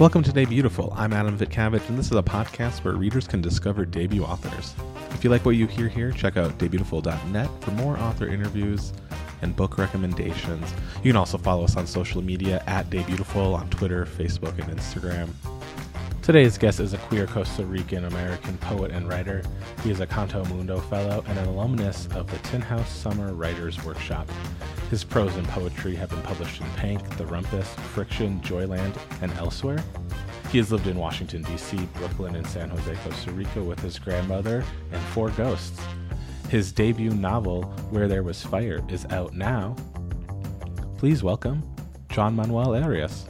Welcome to Debutiful. I'm Adam Vitcavage, and this is a podcast where readers can discover debut authors. If you like what you hear here, check out debutiful.net for more author interviews and book recommendations. You can also follow us on social media at Debutiful on Twitter, Facebook, and Instagram. Today's guest is a queer Costa Rican American poet and writer. He is a CantoMundo Fellow and an alumnus of the Tin House Summer Writers Workshop. His prose and poetry have been published in Pank, The Rumpus, Friction, Joyland, and elsewhere. He has lived in Washington, D.C., Brooklyn, and San Jose, Costa Rica with his grandmother and four ghosts. His debut novel, Where There Was Fire, is out now. Please welcome John Manuel Arias.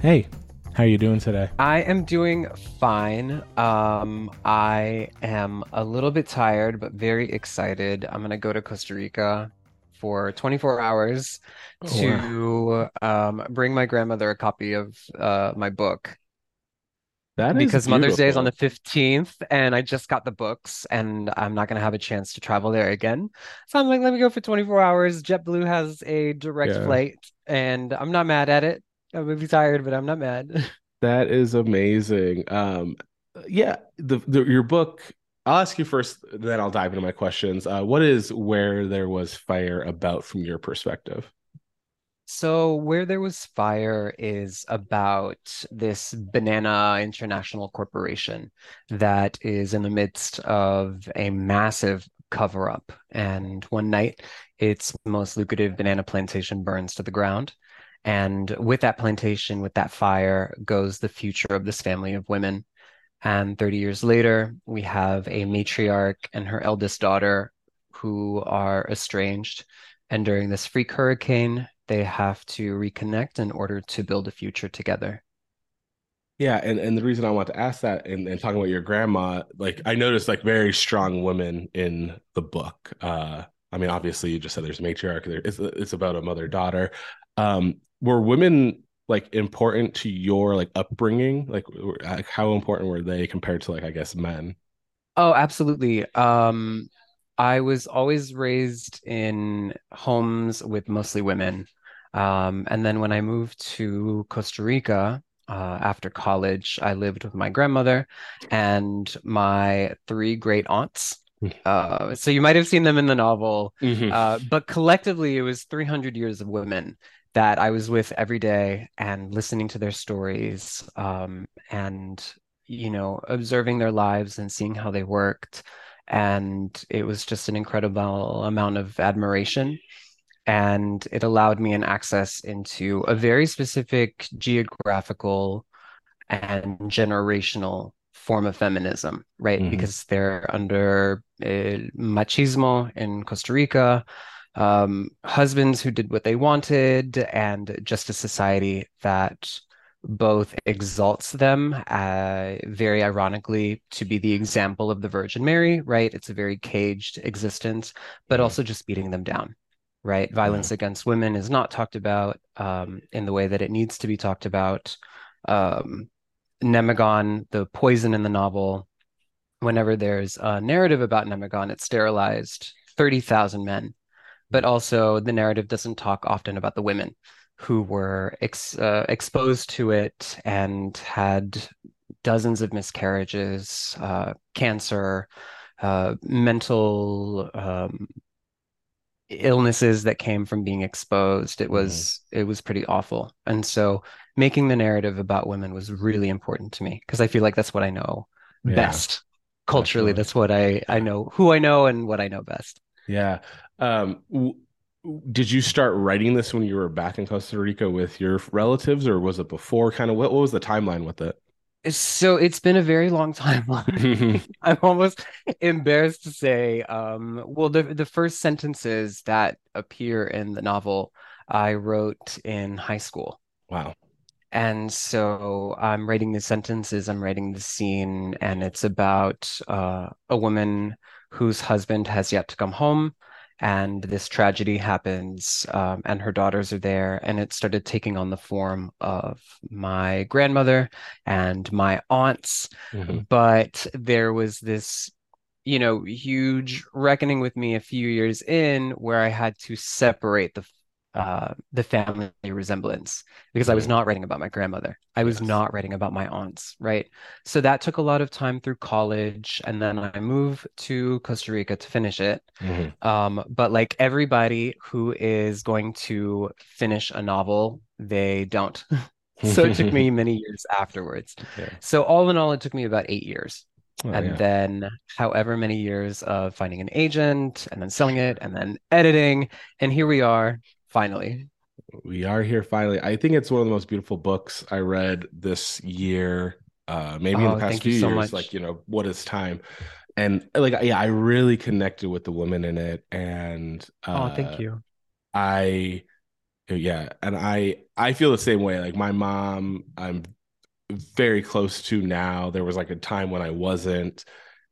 Hey, how are you doing today? I am doing fine. Um, I am a little bit tired, but very excited. I'm gonna go to Costa Rica for 24 hours Oh, to um, bring my grandmother a copy of uh, my book That is because Mother's Day is on the 15th, and I just got the books, and I'm not gonna have a chance to travel there again. So I'm like, let me go for 24 hours. JetBlue has a direct Yeah. flight, and I'm not mad at it. I'm gonna be tired, but I'm not mad. That is amazing. Um, yeah, the, the your book. I'll ask you first, then I'll dive into my questions. Uh, what is Where There Was Fire about from your perspective? So, Where There Was Fire is about this Banana International Corporation that is in the midst of a massive cover up. And one night, its most lucrative banana plantation burns to the ground. And with that plantation, with that fire, goes the future of this family of women. And 30 years later, we have a matriarch and her eldest daughter who are estranged. And during this freak hurricane, they have to reconnect in order to build a future together. Yeah, and, and the reason I want to ask that and, and talking about your grandma, like I noticed like very strong women in the book. Uh, I mean, obviously you just said there's a matriarch, there it's it's about a mother-daughter. Um, were women like important to your like upbringing? Like, like how important were they compared to like I guess men? Oh, absolutely. Um, I was always raised in homes with mostly women. Um, and then when I moved to Costa Rica, uh, after college, I lived with my grandmother and my three great aunts. Uh, so you might have seen them in the novel. Mhm. Uh, but collectively, it was 300 years of women that I was with every day and listening to their stories, um, and you know, observing their lives and seeing how they worked. And it was just an incredible amount of admiration. And it allowed me an access into a very specific geographical and generational form of feminism, right? Mhm. Because they're under uh, machismo in Costa Rica, um, husbands who did what they wanted, and just a society that both exalts them, uh, very ironically, to be the example of the Virgin Mary, right? It's a very caged existence, but Mhm. also just beating them down. Right, violence against women is not talked about um, in the way that it needs to be talked about. Um, Nemagon, the poison in the novel, whenever there's a narrative about Nemagon, it's sterilized 30,000 men. But also, the narrative doesn't talk often about the women who were ex uh, exposed to it and had dozens of miscarriages, uh, cancer, uh, mental um, illnesses that came from being exposed. It was it was pretty awful. And so making the narrative about women was really important to me because I feel like that's what I know Yeah, best. Culturally, definitely. that's what I I know who I know and what I know best. Yeah. Um, w- did you start writing this when you were back in Costa Rica with your relatives, or was it before? Kind of what, what was the timeline with it? So it's been a very long time. I'm almost embarrassed to say, um, well, the the first sentences that appear in the novel I wrote in high school. Wow. And so I'm writing the sentences, I'm writing the scene, and it's about uh, a woman whose husband has yet to come home. And this tragedy happens, um, and her daughters are there. And it started taking on the form of my grandmother and my aunts. Mhm. But there was this, you know, huge reckoning with me a few years in where I had to separate the uh, the family resemblance because I was Mhm. not writing about my grandmother. I was Yes. not writing about my aunts, right? So that took a lot of time through college, and then I moved to Costa Rica to finish it. Mhm. Um, but like everybody who is going to finish a novel, they don't. So it took me many years afterwards. Yeah. So all in all, it took me about eight years. Oh, And yeah. then however many years of finding an agent and then selling it and then editing. And here we are, finally. We are here finally. I think it's one of the most beautiful books I read this year. Uh, maybe in Oh, the past few so years. much. Like you know, what is time? And like, yeah, I really connected with the woman in it, and Oh, uh, thank you. I, yeah, and I I feel the same way. Like my mom, I'm very close to now. There was like a time when I wasn't,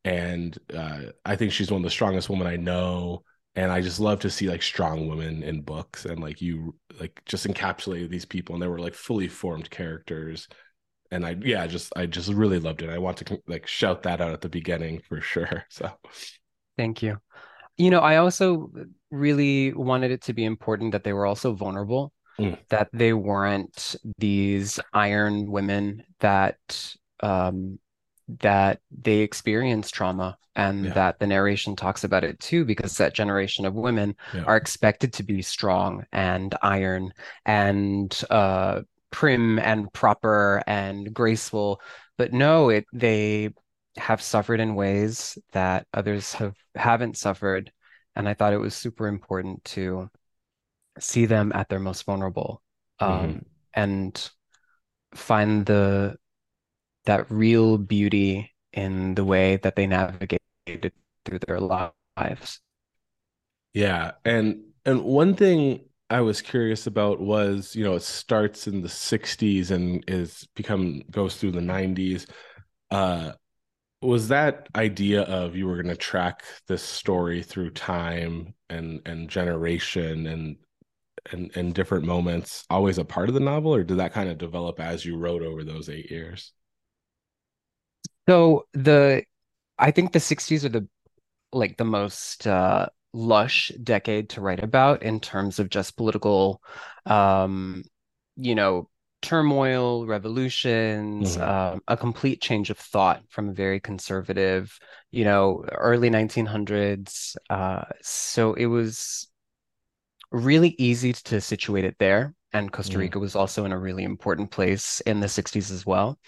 and uh, I think she's one of the strongest women I know. And I just love to see like strong women in books, and like you like just encapsulated these people, and they were like fully formed characters. And I yeah, just I just really loved it. I want to like shout that out at the beginning for sure. So Thank you. You know, I also really wanted it to be important that they were also vulnerable, Mm. that they weren't these iron women that um that they experience trauma and Yeah. that the narration talks about it too, because that generation of women Yeah. are expected to be strong and iron and uh prim and proper and graceful. But no, it they have suffered in ways that others have haven't suffered. And I thought it was super important to see them at their most vulnerable um, and find the that real beauty in the way that they navigated through their lives. Yeah, and and one thing I was curious about was, you know, it starts in the 60s and is become goes through the 90s. Uh was that idea of you were going to track this story through time and and generation and and and different moments always a part of the novel or did that kind of develop as you wrote over those 8 years? So the I think the 60s are the like the most uh, lush decade to write about in terms of just political, um, you know, turmoil, revolutions, Mhm. um, a complete change of thought from a very conservative, you know, early 1900s. Uh, so it was really easy to situate it there. And Costa Mhm. Rica was also in a really important place in the 60s as well.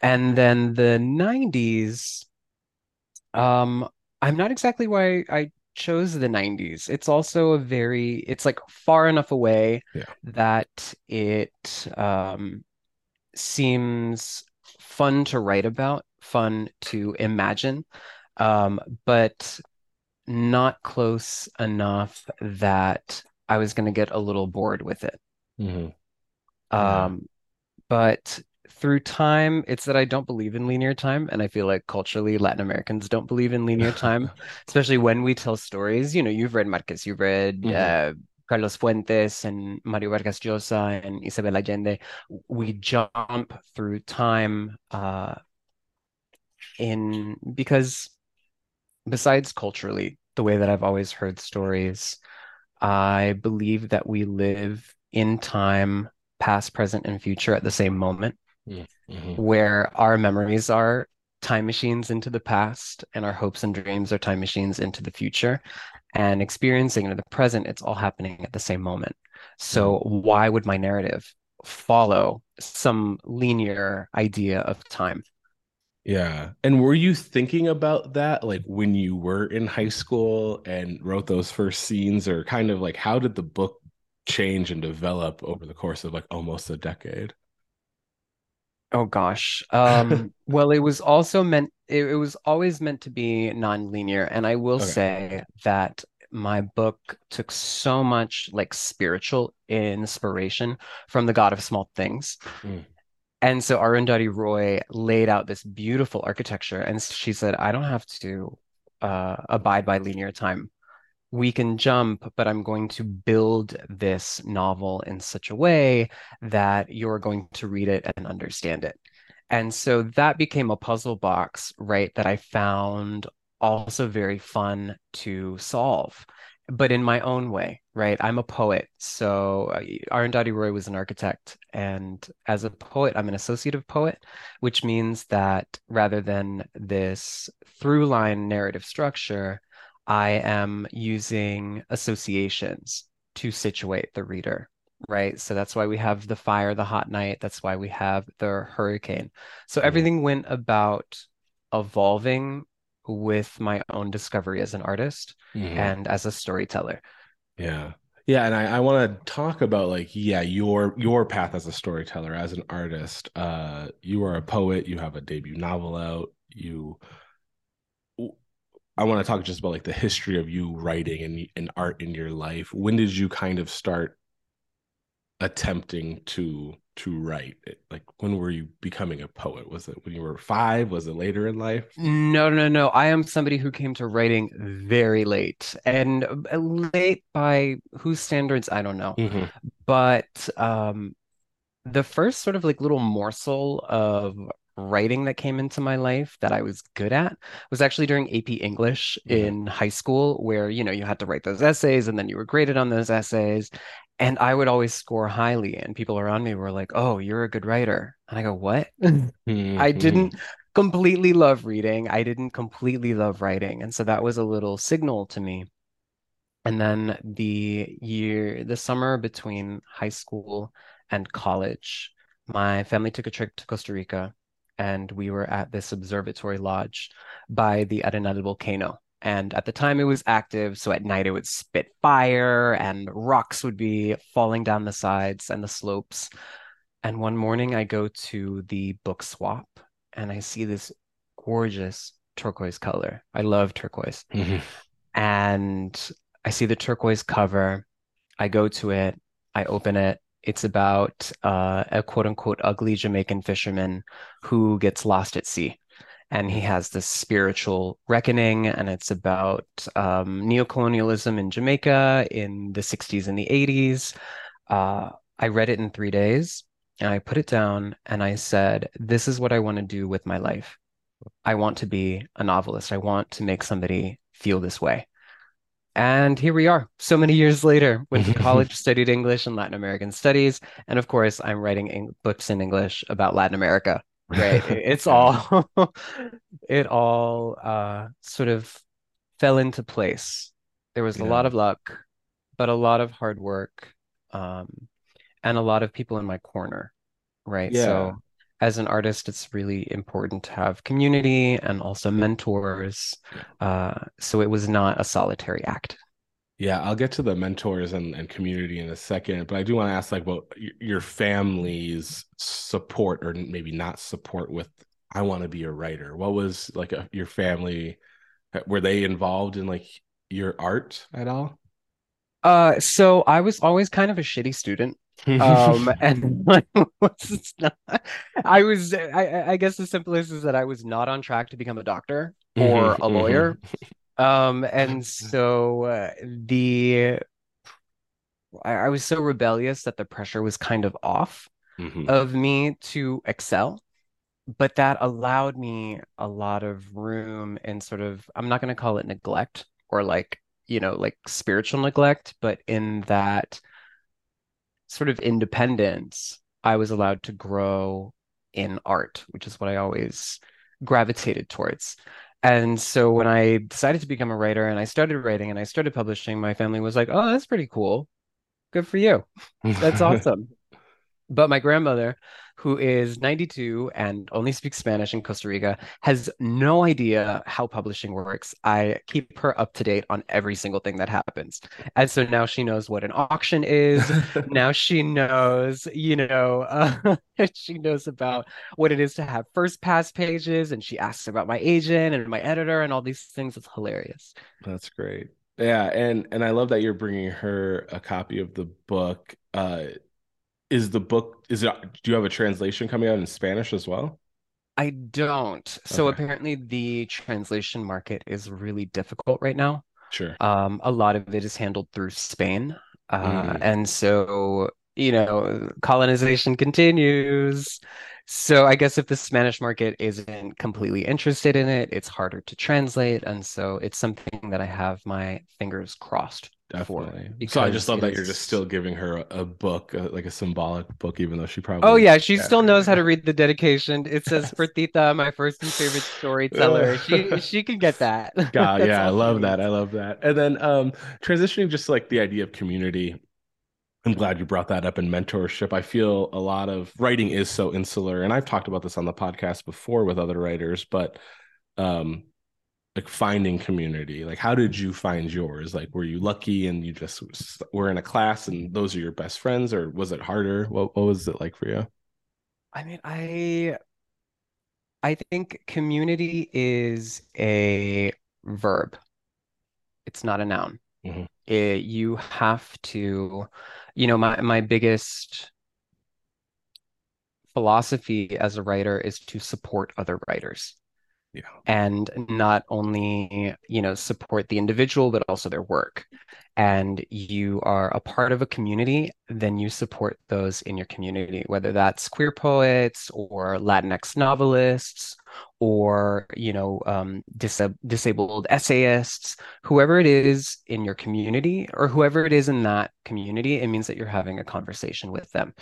And then the 90s, um, I'm not exactly why I chose the 90s. It's also a very, it's like far enough away Yeah. that it um, seems fun to write about, fun to imagine, um, but not close enough that I was going to get a little bored with it. Mhm. Yeah. Um, but through time, it's that I don't believe in linear time, and I feel like culturally Latin Americans don't believe in linear time, especially when we tell stories. You know, you've read Marquez, you've read Mhm. uh, Carlos Fuentes and Mario Vargas Llosa and Isabel Allende. We jump through time uh, in because besides culturally, the way that I've always heard stories, I believe that we live in time, past, present, and future at the same moment, Mhm. where our memories are time machines into the past and our hopes and dreams are time machines into the future. And experiencing in the present, it's all happening at the same moment. So why would my narrative follow some linear idea of time? Yeah. And were you thinking about that like when you were in high school and wrote those first scenes or kind of like how did the book change and develop over the course of like almost a decade? Oh gosh. Um, well, it was also meant, it, it was always meant to be non-linear. And I will Okay. say that my book took so much like spiritual inspiration from the God of Small Things. Mm. And so Arundhati Roy laid out this beautiful architecture, and she said, I don't have to uh, abide by linear time. We can jump, but I'm going to build this novel in such a way that you're going to read it and understand it. And so that became a puzzle box, right, that I found also very fun to solve. but in my own way, right? I'm a poet. So uh, Arundhati Roy was an architect. And as a poet, I'm an associative poet, which means that rather than this through line narrative structure, I am using associations to situate the reader, right? So that's why we have the fire, the hot night. That's why we have the hurricane. So everything went about evolving with my own discovery as an artist Mhm. and as a storyteller. Yeah. Yeah, and I, I want to talk about like yeah your your path as a storyteller as an artist. Uh, you are a poet. You have a debut novel out. You, I want to talk just about like the history of you writing and and art in your life. When did you kind of start attempting to to write? Like when were you becoming a poet? Was it when you were five? Was it later in life? No, no, no. I am somebody who came to writing very late, and uh, late by whose standards, I don't know. Mhm. But um, the first sort of like little morsel of writing that came into my life that I was good at was actually during AP English Mhm. in high school, where you know you had to write those essays and then you were graded on those essays. And I would always score highly, and people around me were like, "Oh, you're a good writer." And I go, "What?" I Mhm. didn't completely love reading. I didn't completely love writing. And so that was a little signal to me. And then the year, the summer between high school and college, my family took a trip to Costa Rica and we were at this observatory lodge by the Arenal volcano. And at the time it was active, so at night it would spit fire and rocks would be falling down the sides and the slopes. And one morning I go to the book swap and I see this gorgeous turquoise color. I love turquoise. Mhm. And I see the turquoise cover. I go to it. I open it. It's about uh, a quote unquote ugly Jamaican fisherman who gets lost at sea. And he has this spiritual reckoning, and it's about um, neocolonialism in Jamaica in the 60s and the 80s. Uh, I read it in three days and I put it down and I said, This is what I want to do with my life. I want to be a novelist. I want to make somebody feel this way. And here we are, so many years later. Went to college, studied English and Latin American studies. And of course, I'm writing eng- books in English about Latin America, right? It's all, it all uh, sort of fell into place. There was a lot of luck, but a lot of hard work, um, and a lot of people in my corner, right? Yeah. So as an artist, it's really important to have community and also mentors. Uh, so it was not a solitary act. Yeah, I'll get to the mentors and, and community in a second, but I do want to ask like about y- your family's support or maybe not support with I want to be a writer. What was like a, your family were they involved in like your art at all? Uh, so I was always kind of a shitty student. Um, and I was not, I was, I, I guess the simplest is that I was not on track to become a doctor or Mhm, a lawyer. Um, and so uh, the I, I was so rebellious that the pressure was kind of off mhm, of me to excel, but that allowed me a lot of room and sort of, I'm not going to call it neglect or like, you know, like spiritual neglect, but in that sort of independence, I was allowed to grow in art, which is what I always gravitated towards. And so when I decided to become a writer and I started writing and I started publishing, my family was like, "Oh, that's pretty cool. Good for you. That's awesome." But my grandmother, who is 92 and only speaks Spanish in Costa Rica, has no idea how publishing works. I keep her up to date on every single thing that happens. And so now she knows what an auction is. Now she knows, you know, uh, she knows about what it is to have first pass pages, and she asks about my agent and my editor and all these things. It's hilarious. That's great. Yeah, and and I love that you're bringing her a copy of the book. Uh, is the book is it do you have a translation coming out in Spanish as well? I don't. So Okay. apparently the translation market is really difficult right now. Sure. Um, a lot of it is handled through Spain. Uh, Mhm. and so, you know, colonization continues. So I guess if the Spanish market isn't completely interested in it, it's harder to translate. And so it's something that I have my fingers crossed definitely. So I just love that you're just still giving her a, a book, a, like a symbolic book, even though she probably. Oh yeah, she yeah. still knows how to read the dedication. It says for Tita, my first and favorite storyteller. she she can get that. God, yeah, I love that. I love that. And then um transitioning just like the idea of community. I'm glad you brought that up in mentorship. I feel a lot of writing is so insular, and I've talked about this on the podcast before with other writers, but um like finding community? Like how did you find yours? Like were you lucky and you just were in a class and those are your best friends or was it harder? What, what was it like for you? I mean i i think community is a verb. It's not a noun. Mm-hmm. it, you have to you know my my biggest philosophy as a writer is to support other writers yeah. and not only you know support the individual but also their work and you are a part of a community then you support those in your community whether that's queer poets or latinx novelists or you know um, dis- disabled essayists whoever it is in your community or whoever it is in that community it means that you're having a conversation with them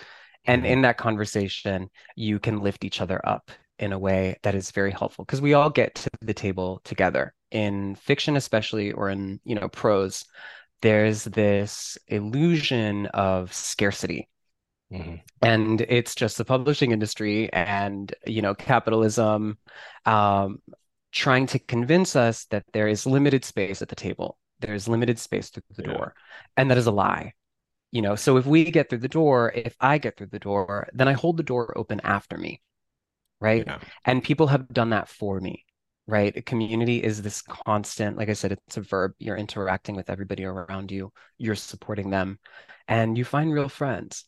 and mm-hmm. in that conversation you can lift each other up in a way that is very helpful because we all get to the table together. In fiction especially or in you know prose there's this illusion of scarcity. Mm-hmm. and it's just the publishing industry and you know capitalism um, trying to convince us that there is limited space at the table. There's limited space through the yeah. door. And that is a lie. You know so if we get through the door if i get through the door then i hold the door open after me right? Yeah. and people have done that for me right? A community is this constant like i said it's a verb. You're interacting with everybody around you. You're supporting them. And you find real friends.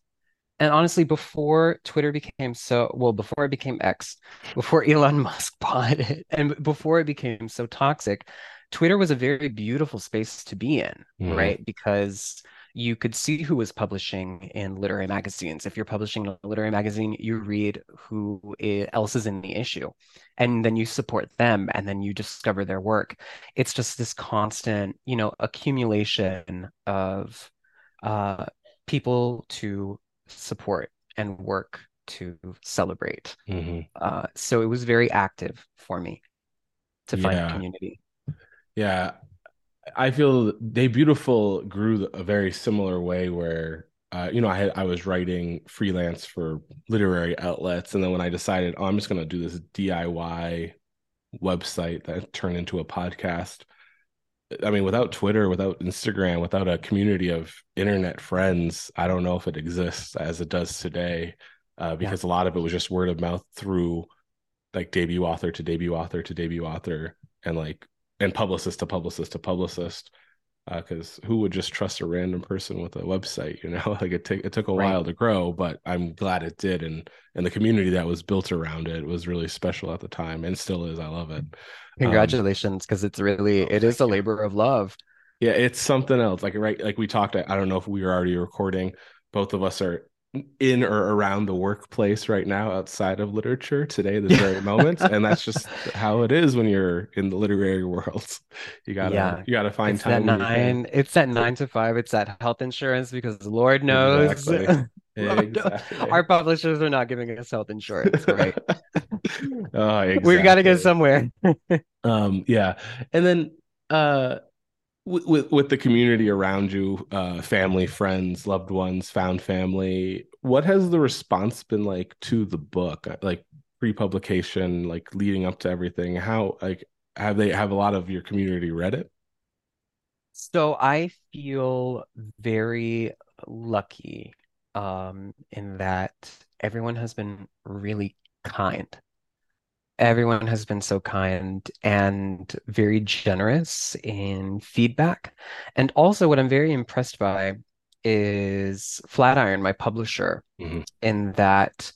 And honestly before twitter became so well before it became x before elon musk bought it and before it became so toxic twitter was a very beautiful space to be in mm. right? Because you could see who was publishing in literary magazines. If you're publishing in a literary magazine, you read who else is in the issue, and then you support them, and then you discover their work. It's just this constant, you know, accumulation of uh, people to support and work to celebrate. Mm-hmm. Uh, so it was very active for me to find yeah. community. Yeah, I feel Debutiful grew a very similar way where uh, you know I had I was writing freelance for literary outlets and then when I decided oh I'm just going to do this DIY website that turned into a podcast I mean without Twitter without Instagram without a community of internet friends I don't know if it exists as it does today uh, because yeah. a lot of it was just word of mouth through like debut author to debut author to debut author and like and publicist to publicist to publicist because uh, who would just trust a random person with a website you know? Like it, t- it took a right. while to grow but i'm glad it did and and the community that was built around it was really special at the time and still is. I love it. Congratulations because um, it's really oh, it is a labor of love. Yeah it's something else like right like we talked i don't know if we were already recording both of us are in or around the workplace right now outside of literature today this very moment and that's just how it is when you're in the literary world you gotta yeah. you gotta find it's time that nine it's that nine to five it's that health insurance because lord knows exactly. exactly. our publishers are not giving us health insurance right oh, exactly. we've got to get somewhere um yeah and then uh with with the community around you uh family friends loved ones found family what has the response been like to the book? Uh, like pre-publication like leading up to everything? How like have they have a lot of your community read it? So i feel very lucky um in that everyone has been really kind everyone has been so kind and very generous in feedback. And also, what I'm very impressed by is Flatiron, my publisher, mm-hmm. in that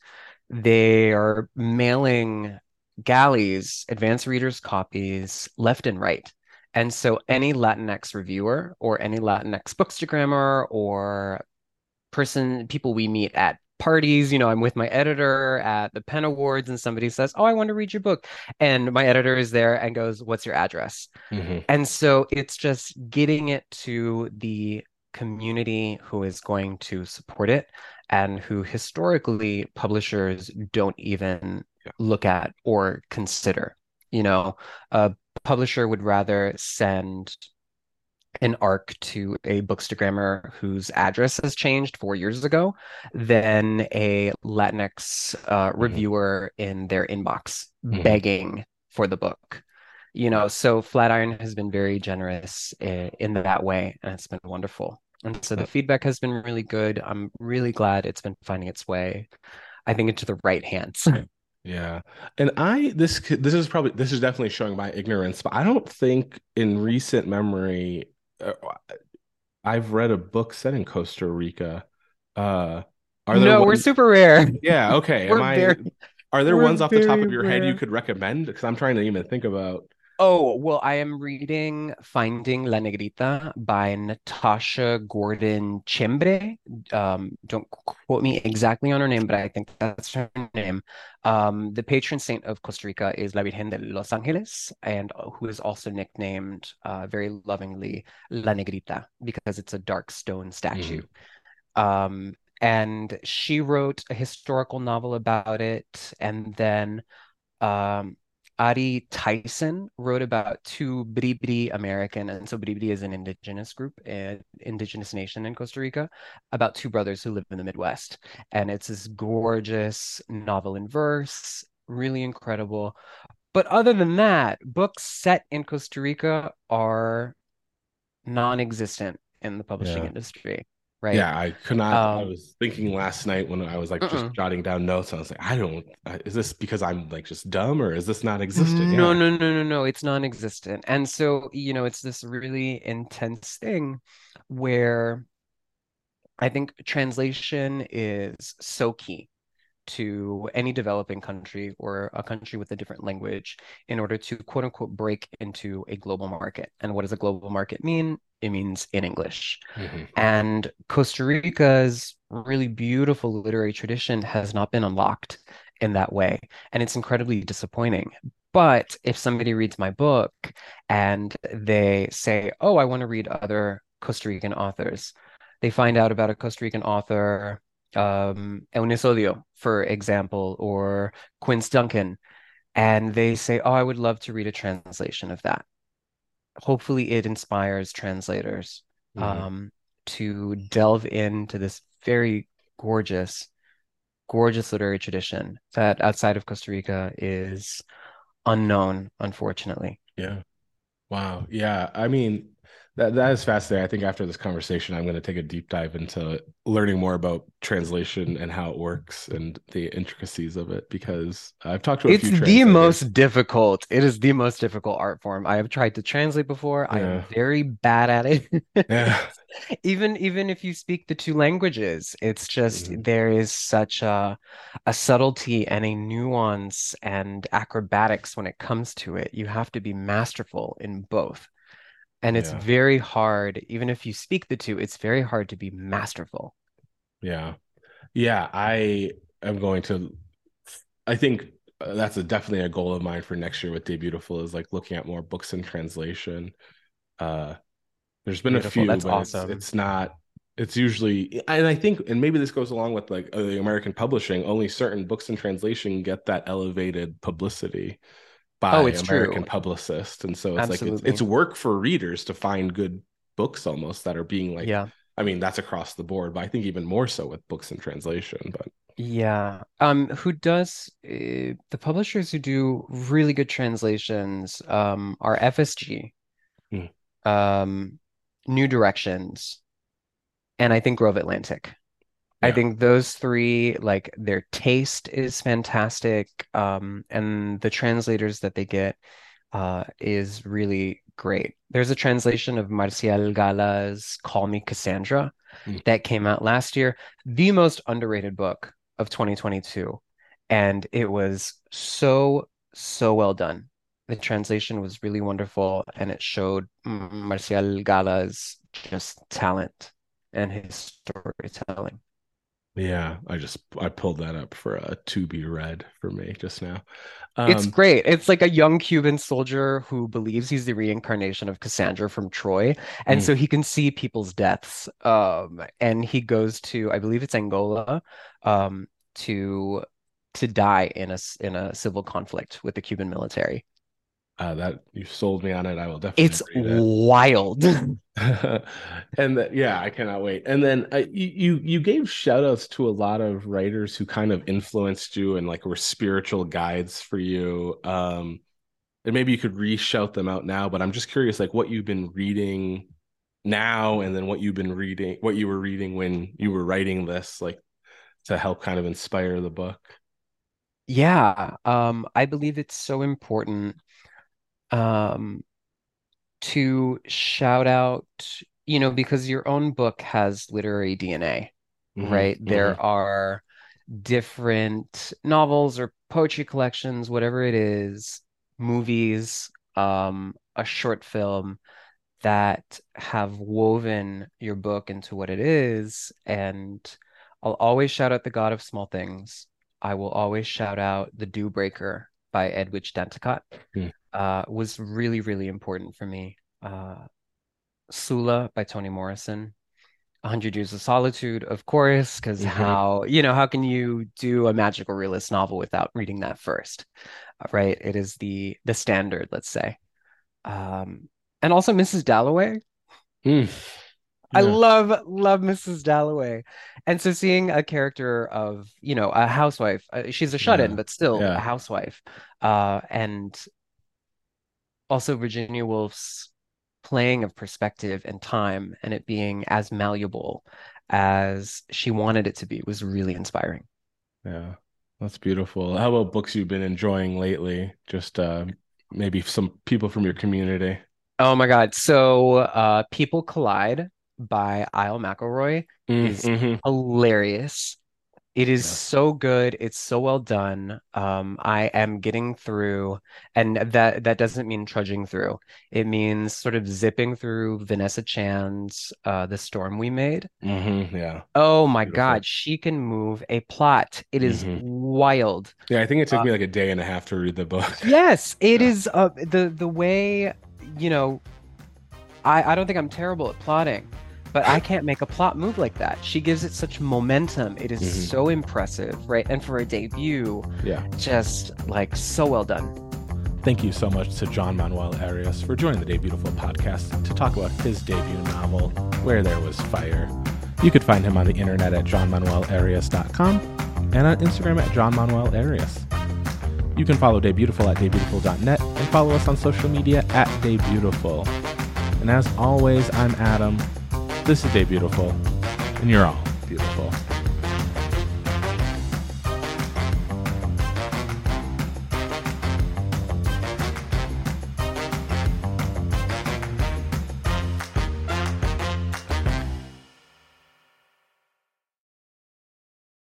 they are mailing galleys, advanced readers' copies left and right. And so, any Latinx reviewer or any Latinx bookstagrammer or person, people we meet at parties, you know, I'm with my editor at the Pen Awards and somebody says, Oh, I want to read your book. And my editor is there and goes, What's your address? hmm And so it's just getting it to the community who is going to support it and who historically publishers don't even Yeah. look at or consider. You know, a publisher would rather send an arc to a bookstagrammer whose address has changed four years ago than a Latinx uh, reviewer in their inbox Mhm. begging for the book. You know, so Flatiron has been very generous in, in that way, and it's been wonderful. And so the feedback has been really good. I'm really glad it's been finding its way, I think, into the right hands. Yeah. And I this this is probably this is definitely showing my ignorance, but I don't think in recent memory I've read a book set in Costa Rica. Uh are there No, we're super rare. Yeah, okay. Am I very, are there ones off the top of your head you could recommend? Because I'm trying to even think about Oh, well, I am reading Finding La Negrita by Natasha Gordon Chembre. Um, don't quote me exactly on her name, but I think that's her name. Um, the patron saint of Costa Rica is La Virgen de los Angeles, and uh, who is also nicknamed uh, very lovingly La Negrita because it's a dark stone statue. Um, and she wrote a historical novel about it, and then um, Ari Tison wrote about two Bribri American, and so Bribri is an indigenous group, an indigenous nation in Costa Rica, about two brothers who live in the Midwest. And it's this gorgeous novel in verse, really incredible. But other than that, books set in Costa Rica are non-existent in the publishing Yeah. industry, right? Yeah, I could not. I Um, was thinking last night when I was like just Mm-mm. jotting down notes. I was like, I don't. uh, Is this because I'm like just dumb, or is this not existent? No, Yeah. no, no, no, no. It's non-existent. And so, you know, it's this really intense thing where I think translation is so key to any developing country or a country with a different language in order to quote unquote break into a global market. And what does a global market mean? It means in English. Mhm. And Costa Rica's really beautiful literary tradition has not been unlocked in that way. And it's incredibly disappointing. But if somebody reads my book and they say, Oh, I want to read other Costa Rican authors, they find out about a Costa Rican author, um, Eunice for example, or Quince Duncan, and they say, Oh, I would love to read a translation of that. Hopefully, it inspires translators Mhm. um, to delve into this very gorgeous, gorgeous literary tradition that outside of Costa Rica is unknown, unfortunately. Yeah. Wow. Yeah. I mean, that that is fascinating. I think after this conversation, I'm going to take a deep dive into learning more about translation and how it works and the intricacies of it because I've talked to a It's the most difficult. It is the most difficult art form. I have tried to translate before. I am very bad at it. Yeah. Even even if you speak the two languages, it's just Mhm. there is such a a subtlety and a nuance and acrobatics when it comes to it. You have to be masterful in both. And it's Yeah. very hard, even if you speak the two, it's very hard to be masterful. Yeah. Yeah. I am going to, I think uh, that's a, definitely a goal of mine for next year with Debutiful is like looking at more books in translation. Uh, there's been a few, That's but it's, awesome. it's not, it's usually, and I think, and maybe this goes along with like uh, the American publishing, only certain books in translation get that elevated publicity by Oh, it's American true. publicists. And so it's like, it's, it's work for readers to find good books almost that are being like, Yeah. I mean, that's across the board, but I think even more so with books in translation. But Yeah. Um, who does uh, the publishers who do really good translations um are FSG, Hmm. um, New Directions, and I think Grove Atlantic. I think those three, like their taste is fantastic, um, and the translators that they get uh, is really great. There's a translation of Marcial Gala's Call Me Cassandra Hmm. that came out last year, the most underrated book of 2022, and it was so, so well done. The translation was really wonderful, and it showed mm, Marcial Gala's just talent and his storytelling. Yeah, I just I pulled that up for a to be read for me just now. It's Um, great. It's like a young Cuban soldier who believes he's the reincarnation of Cassandra from Troy. And mm, so he can see people's deaths. Um, and he goes to, I believe it's Angola, um, to to die in a in a civil conflict with the Cuban military. Uh, that you sold me on it. I will definitely It's wild. and that yeah i cannot wait and then uh, you you you gave shout outs to a lot of writers who kind of influenced you and like were spiritual guides for you um and maybe you could re-shout them out now but i'm just curious like what you've been reading now and then what you've been reading what you were reading when you were writing this like to help kind of inspire the book Yeah, um, I believe it's so important um, to shout out, you know, because your own book has literary DNA, hmm right? hmm There are different novels or poetry collections, whatever it is, movies, um, a short film that have woven your book into what it is. And I'll always shout out The God of Small Things. I will always shout out The Dew Breaker by Edwidge Danticat. Uh, was really, really important for me. Uh, Sula by Toni Morrison. 100 Years of Solitude, of course, because hmm how, you know, how can you do a magical realist novel without reading that first? Uh, Right? It is the the standard, let's say. Um, and also Mrs. Dalloway. mm I yeah love love Mrs. Dalloway. And so seeing a character of, you know, a housewife, uh, she's a shut-in, yeah but still a housewife. Uh, and also Virginia Woolf's playing of perspective and time and it being as malleable as she wanted it to be was really inspiring. Yeah, that's beautiful. How about books you've been enjoying lately? Just uh, maybe some people from your community. Oh my God. So, uh, People Collide by Isle McElroy Mm, is hmm hilarious. It is Yeah. so good. It's so well done. Um, I am getting through, and that that doesn't mean trudging through. It means sort of zipping through Vanessa Chan's uh, The Storm We Made. hmm Yeah. Oh my Beautiful. God, she can move a plot. It is hmm wild. Yeah, I think it took Uh, me like a day and a half to read the book. yes, it Yeah. is uh, the the way, you know, I I don't think I'm terrible at plotting, but I can't make a plot move like that. She gives it such momentum. It is hmm so impressive, right? And for a debut, Yeah. just like so well done. Thank you so much to John Manuel Arias for joining the Debutiful podcast to talk about his debut novel, Where There Was Fire. You could find him on the internet at johnmanuelarias.com and on Instagram at johnmanuelarias. You can follow Debutiful at debutiful.net and follow us on social media at Day Beautiful. And as always, I'm Adam. This is Debutiful, and you're all beautiful.